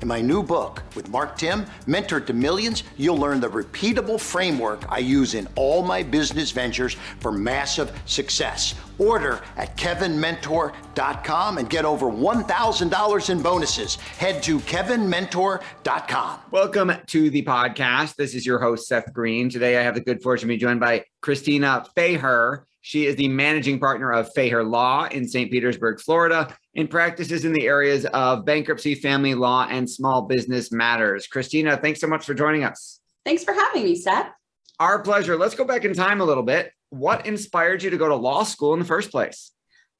In my new book with Mark Timm, Mentor to Millions, you'll learn the repeatable framework I use in all my business ventures for massive success. Order at kevinmentor.com and get over $1,000 in bonuses. Head to kevinmentor.com. Welcome to the podcast. This is your host, Seth Greene. Today I have the good fortune to be joined by Kristina Feher. She is the managing partner of Feher Law in St. Petersburg, Florida, and practices in the areas of bankruptcy, family law, and small business matters. Kristina, thanks so much for joining us. Thanks for having me, Seth. Our pleasure. Let's go back in time a little bit. What inspired you to go to law school in the first place?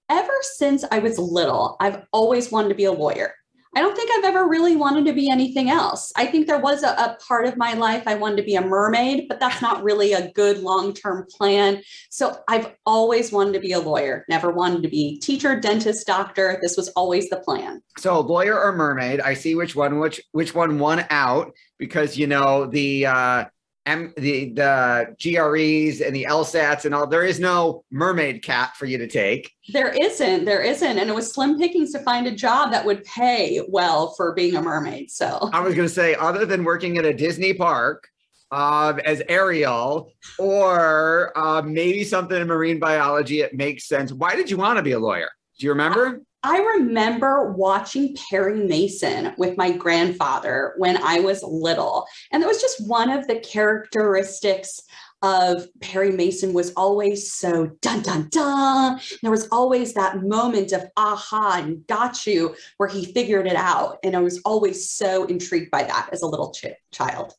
Ever since I was little, I've always wanted to be a lawyer. I don't think I've ever really wanted to be anything else. I think there was a, a part of my life I wanted to be a mermaid, but that's not really a good long term plan. So I've always wanted to be a lawyer, never wanted to be teacher, dentist, doctor. This was always the plan. So lawyer or mermaid, I see which one which which one won out because you know the uh M, the the GREs and the LSATs and all. There is no mermaid cat for you to take. There isn't. There isn't, and it was slim pickings to find a job that would pay well for being a mermaid. So I was going to say, other than working at a Disney park um, as Ariel, or uh, maybe something in marine biology, it makes sense. Why did you want to be a lawyer? Do you remember? I remember watching Perry Mason with my grandfather when I was little. And that was just one of the characteristics of Perry Mason was always so dun dun dun. There was always that moment of aha and got you where he figured it out. And I was always so intrigued by that as a little ch- child.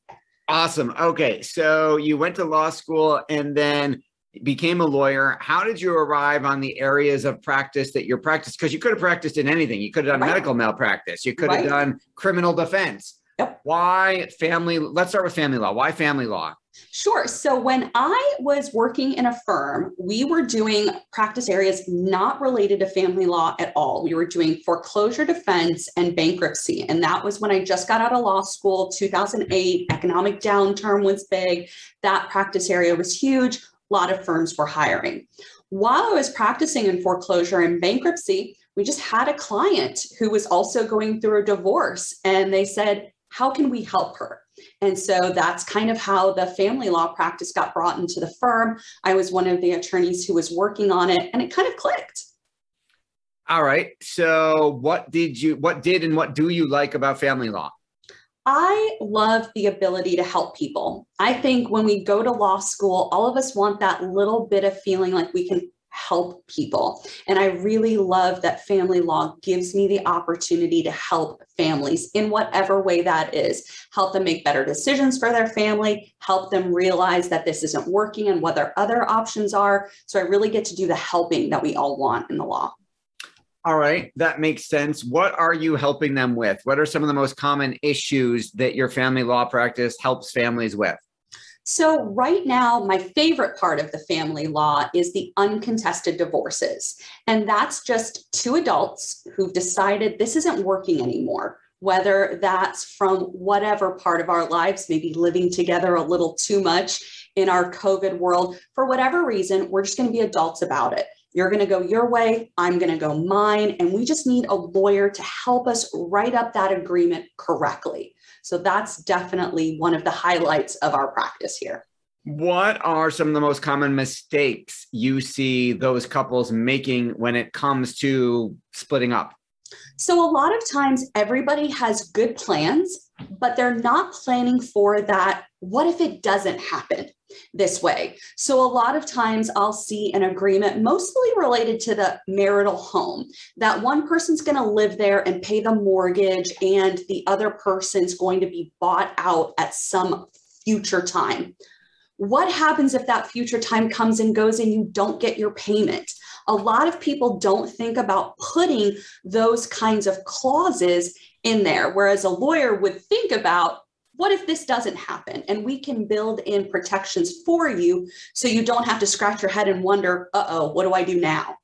Awesome. Okay. So you went to law school and then became a lawyer. How did you arrive on the areas of practice that you're practiced? Because you could have practiced in anything. You could have done right. medical malpractice. You could right. have done criminal defense. Yep. Why family? Let's start with family law. Why family law? Sure. So when I was working in a firm, we were doing practice areas not related to family law at all. We were doing foreclosure defense and bankruptcy. And that was when I just got out of law school, 2008, economic downturn was big. That practice area was huge lot of firms were hiring. While I was practicing in foreclosure and bankruptcy, we just had a client who was also going through a divorce, and they said, How can we help her? And so that's kind of how the family law practice got brought into the firm. I was one of the attorneys who was working on it, and it kind of clicked. All right. So, what did you, what did and what do you like about family law? I love the ability to help people. I think when we go to law school, all of us want that little bit of feeling like we can help people. And I really love that family law gives me the opportunity to help families in whatever way that is. Help them make better decisions for their family, help them realize that this isn't working and what their other options are. So I really get to do the helping that we all want in the law. All right, that makes sense. What are you helping them with? What are some of the most common issues that your family law practice helps families with? So, right now, my favorite part of the family law is the uncontested divorces. And that's just two adults who've decided this isn't working anymore, whether that's from whatever part of our lives, maybe living together a little too much in our COVID world. For whatever reason, we're just going to be adults about it. You're going to go your way, I'm going to go mine. And we just need a lawyer to help us write up that agreement correctly. So that's definitely one of the highlights of our practice here. What are some of the most common mistakes you see those couples making when it comes to splitting up? So, a lot of times everybody has good plans, but they're not planning for that what if it doesn't happen this way? So, a lot of times I'll see an agreement mostly related to the marital home that one person's going to live there and pay the mortgage, and the other person's going to be bought out at some future time. What happens if that future time comes and goes and you don't get your payment? A lot of people don't think about putting those kinds of clauses in there, whereas a lawyer would think about what if this doesn't happen? And we can build in protections for you so you don't have to scratch your head and wonder, uh oh, what do I do now?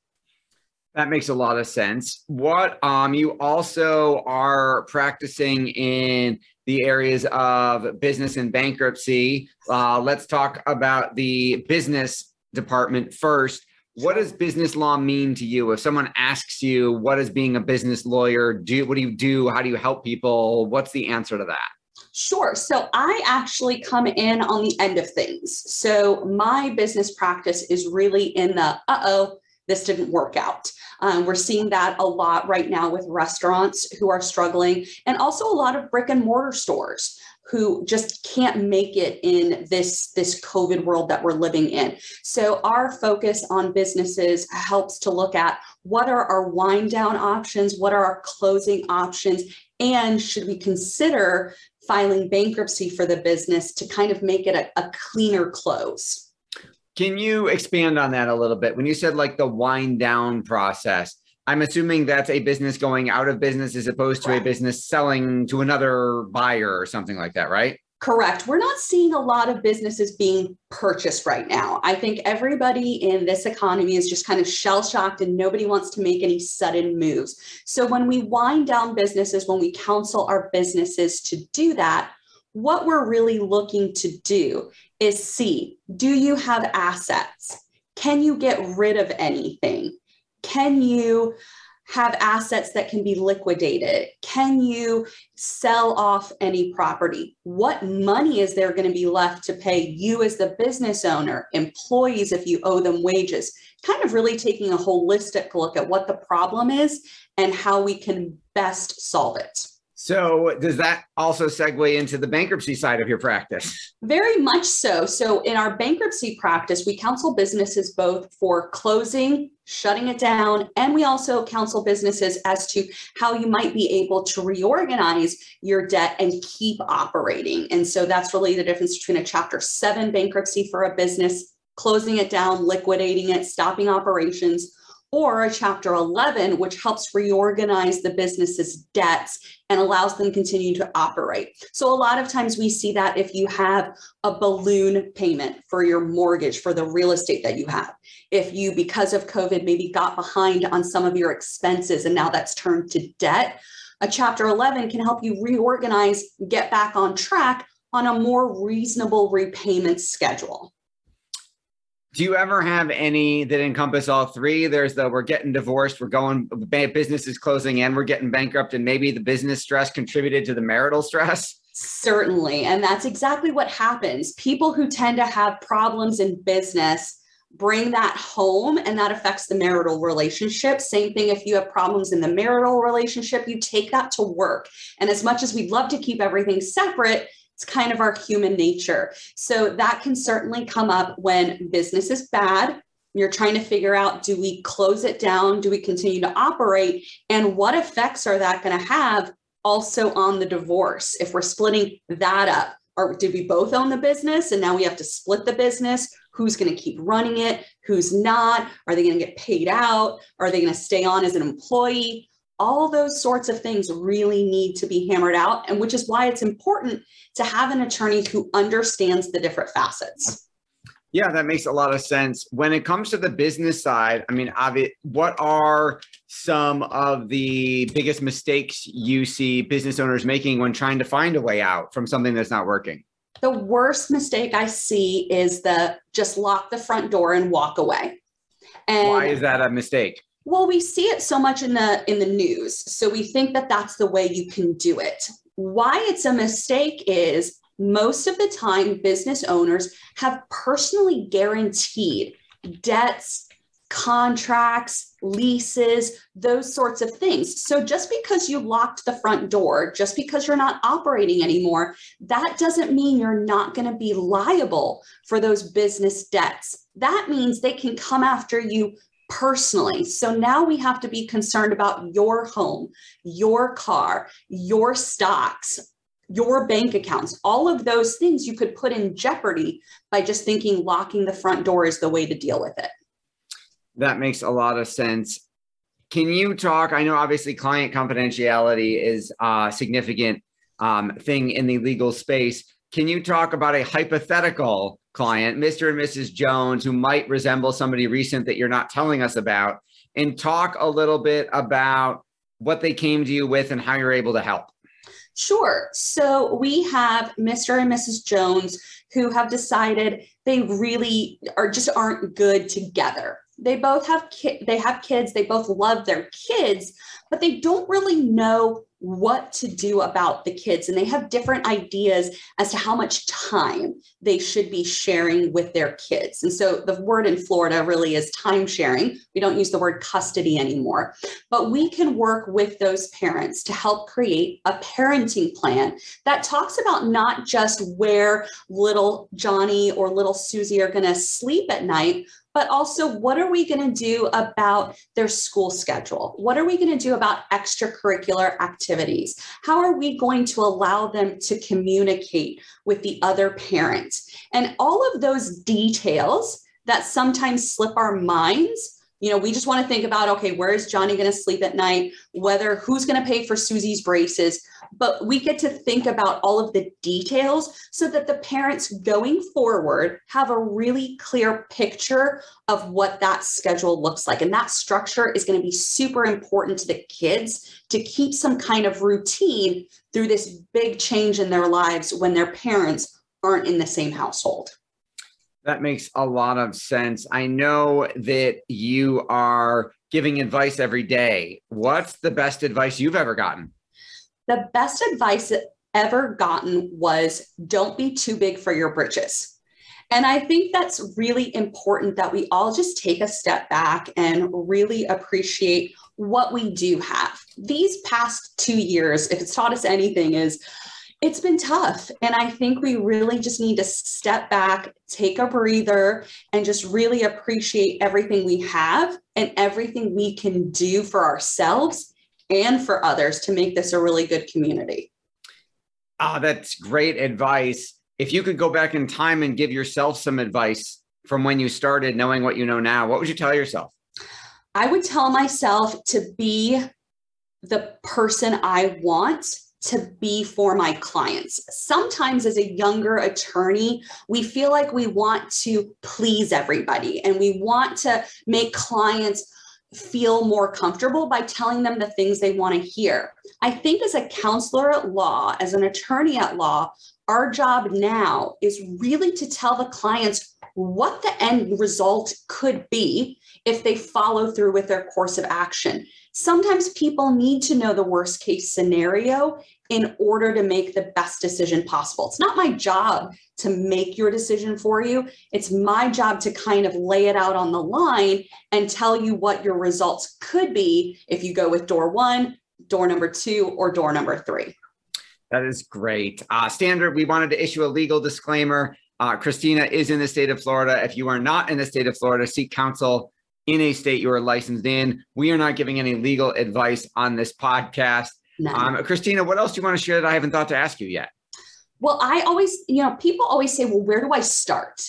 That makes a lot of sense. What um you also are practicing in the areas of business and bankruptcy. Uh, let's talk about the business department first. What does business law mean to you? If someone asks you, what is being a business lawyer? Do what do you do? How do you help people? What's the answer to that? Sure. So I actually come in on the end of things. So my business practice is really in the uh oh, this didn't work out. Um, we're seeing that a lot right now with restaurants who are struggling, and also a lot of brick and mortar stores who just can't make it in this this covid world that we're living in so our focus on businesses helps to look at what are our wind down options what are our closing options and should we consider filing bankruptcy for the business to kind of make it a, a cleaner close. Can you expand on that a little bit? When you said like the wind down process, I'm assuming that's a business going out of business as opposed to a business selling to another buyer or something like that, right? Correct. We're not seeing a lot of businesses being purchased right now. I think everybody in this economy is just kind of shell shocked and nobody wants to make any sudden moves. So, when we wind down businesses, when we counsel our businesses to do that, what we're really looking to do is see do you have assets? Can you get rid of anything? Can you have assets that can be liquidated? Can you sell off any property? What money is there going to be left to pay you as the business owner, employees if you owe them wages? Kind of really taking a holistic look at what the problem is and how we can best solve it. So, does that also segue into the bankruptcy side of your practice? Very much so. So, in our bankruptcy practice, we counsel businesses both for closing, shutting it down, and we also counsel businesses as to how you might be able to reorganize your debt and keep operating. And so, that's really the difference between a Chapter 7 bankruptcy for a business, closing it down, liquidating it, stopping operations or a chapter 11 which helps reorganize the business's debts and allows them continue to operate. So a lot of times we see that if you have a balloon payment for your mortgage for the real estate that you have. If you because of covid maybe got behind on some of your expenses and now that's turned to debt a chapter 11 can help you reorganize get back on track on a more reasonable repayment schedule do you ever have any that encompass all three? There's the we're getting divorced, we're going business is closing, and we're getting bankrupt, and maybe the business stress contributed to the marital stress. Certainly, and that's exactly what happens. People who tend to have problems in business bring that home and that affects the marital relationship. Same thing if you have problems in the marital relationship, you take that to work. And as much as we'd love to keep everything separate, it's kind of our human nature. So that can certainly come up when business is bad. You're trying to figure out do we close it down? Do we continue to operate? And what effects are that going to have also on the divorce if we're splitting that up? Or did we both own the business and now we have to split the business? Who's going to keep running it? Who's not? Are they going to get paid out? Are they going to stay on as an employee? All those sorts of things really need to be hammered out and which is why it's important to have an attorney who understands the different facets. Yeah that makes a lot of sense. When it comes to the business side i mean what are some of the biggest mistakes you see business owners making when trying to find a way out from something that's not working? The worst mistake i see is the just lock the front door and walk away. And why is that a mistake well, we see it so much in the in the news. So we think that that's the way you can do it. Why it's a mistake is most of the time business owners have personally guaranteed debts contracts, leases, those sorts of things. So just because you locked the front door, just because you're not operating anymore, that doesn't mean you're not going to be liable for those business debts. That means they can come after you personally. So now we have to be concerned about your home, your car, your stocks, your bank accounts, all of those things you could put in jeopardy by just thinking locking the front door is the way to deal with it. That makes a lot of sense. Can you talk? I know obviously client confidentiality is a significant um, thing in the legal space. Can you talk about a hypothetical client, Mr. and Mrs. Jones, who might resemble somebody recent that you're not telling us about, and talk a little bit about what they came to you with and how you're able to help? Sure. So we have Mr. and Mrs. Jones who have decided they really are just aren't good together they both have ki- they have kids they both love their kids but they don't really know what to do about the kids. And they have different ideas as to how much time they should be sharing with their kids. And so the word in florida really is time sharing. We don't use the word custody anymore. But we can work with those parents to help create a parenting plan that talks about not just where little johnny or little susie are going to sleep at night but also what are we going to do about their school schedule? What are we going to do about extracurricular activities? How are we going to allow them to communicate with the other parent? And all of those details that sometimes slip our minds you know, we just want to think about okay, where is Johnny going to sleep at night? Whether who's going to pay for Susie's braces, but we get to think about all of the details so that the parents going forward have a really clear picture of what that schedule looks like. And that structure is going to be super important to the kids to keep some kind of routine through this big change in their lives when their parents aren't in the same household. That makes a lot of sense. I know that you are giving advice every day. What's the best advice you've ever gotten? The best advice ever gotten was don't be too big for your britches. And I think that's really important that we all just take a step back and really appreciate what we do have. These past two years, if it's taught us anything, is it's been tough. And I think we really just need to step back, take a breather, and just really appreciate everything we have and everything we can do for ourselves and for others to make this a really good community. Ah, that's great advice. If you could go back in time and give yourself some advice from when you started, knowing what you know now, what would you tell yourself? I would tell myself to be the person I want to be for my clients. Sometimes, as a younger attorney, we feel like we want to please everybody and we want to make clients feel more comfortable by telling them the things they want to hear. I think, as a counselor at law, as an attorney at law, our job now is really to tell the clients what the end result could be if they follow through with their course of action. Sometimes people need to know the worst case scenario in order to make the best decision possible. It's not my job to make your decision for you. It's my job to kind of lay it out on the line and tell you what your results could be if you go with door one, door number two, or door number three. That is great. Uh, standard, we wanted to issue a legal disclaimer. Uh, Kristina is in the state of Florida. If you are not in the state of Florida, seek counsel in a state you are licensed in. We are not giving any legal advice on this podcast. Um, Kristina, what else do you want to share that I haven't thought to ask you yet? Well, I always, you know, people always say, well, where do I start?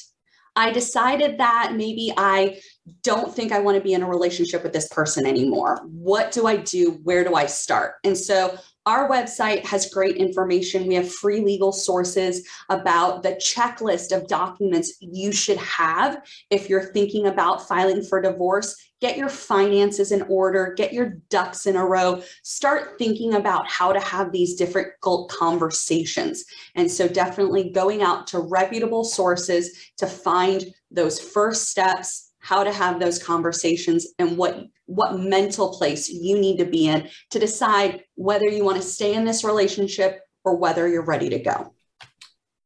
I decided that maybe I don't think I want to be in a relationship with this person anymore. What do I do? Where do I start? And so our website has great information. We have free legal sources about the checklist of documents you should have if you're thinking about filing for divorce. Get your finances in order, get your ducks in a row, start thinking about how to have these difficult conversations. And so, definitely going out to reputable sources to find those first steps how to have those conversations and what what mental place you need to be in to decide whether you want to stay in this relationship or whether you're ready to go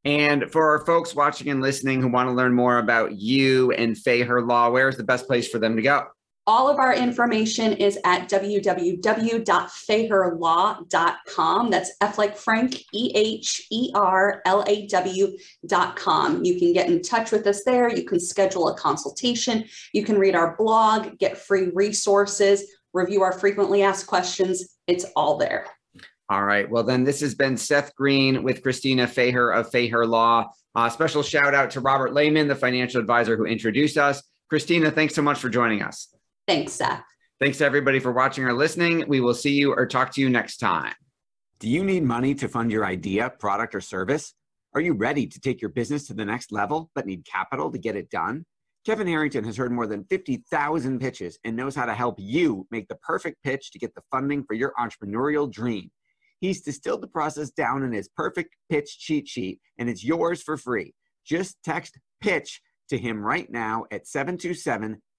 And for our folks watching and listening who want to learn more about you and Feher Law, where's the best place for them to go? All of our information is at www.feherlaw.com. That's F like Frank, E H E R L A W.com. You can get in touch with us there. You can schedule a consultation. You can read our blog, get free resources, review our frequently asked questions. It's all there. All right. Well, then this has been Seth Greene with Kristina Feher of Feher Law. Uh, special shout out to Robert Lehman, the financial advisor who introduced us. Kristina, thanks so much for joining us. Thanks, Seth. Thanks to everybody for watching or listening. We will see you or talk to you next time. Do you need money to fund your idea, product, or service? Are you ready to take your business to the next level but need capital to get it done? Kevin Harrington has heard more than 50,000 pitches and knows how to help you make the perfect pitch to get the funding for your entrepreneurial dream. He's distilled the process down in his perfect pitch cheat sheet, and it's yours for free. Just text pitch to him right now at 727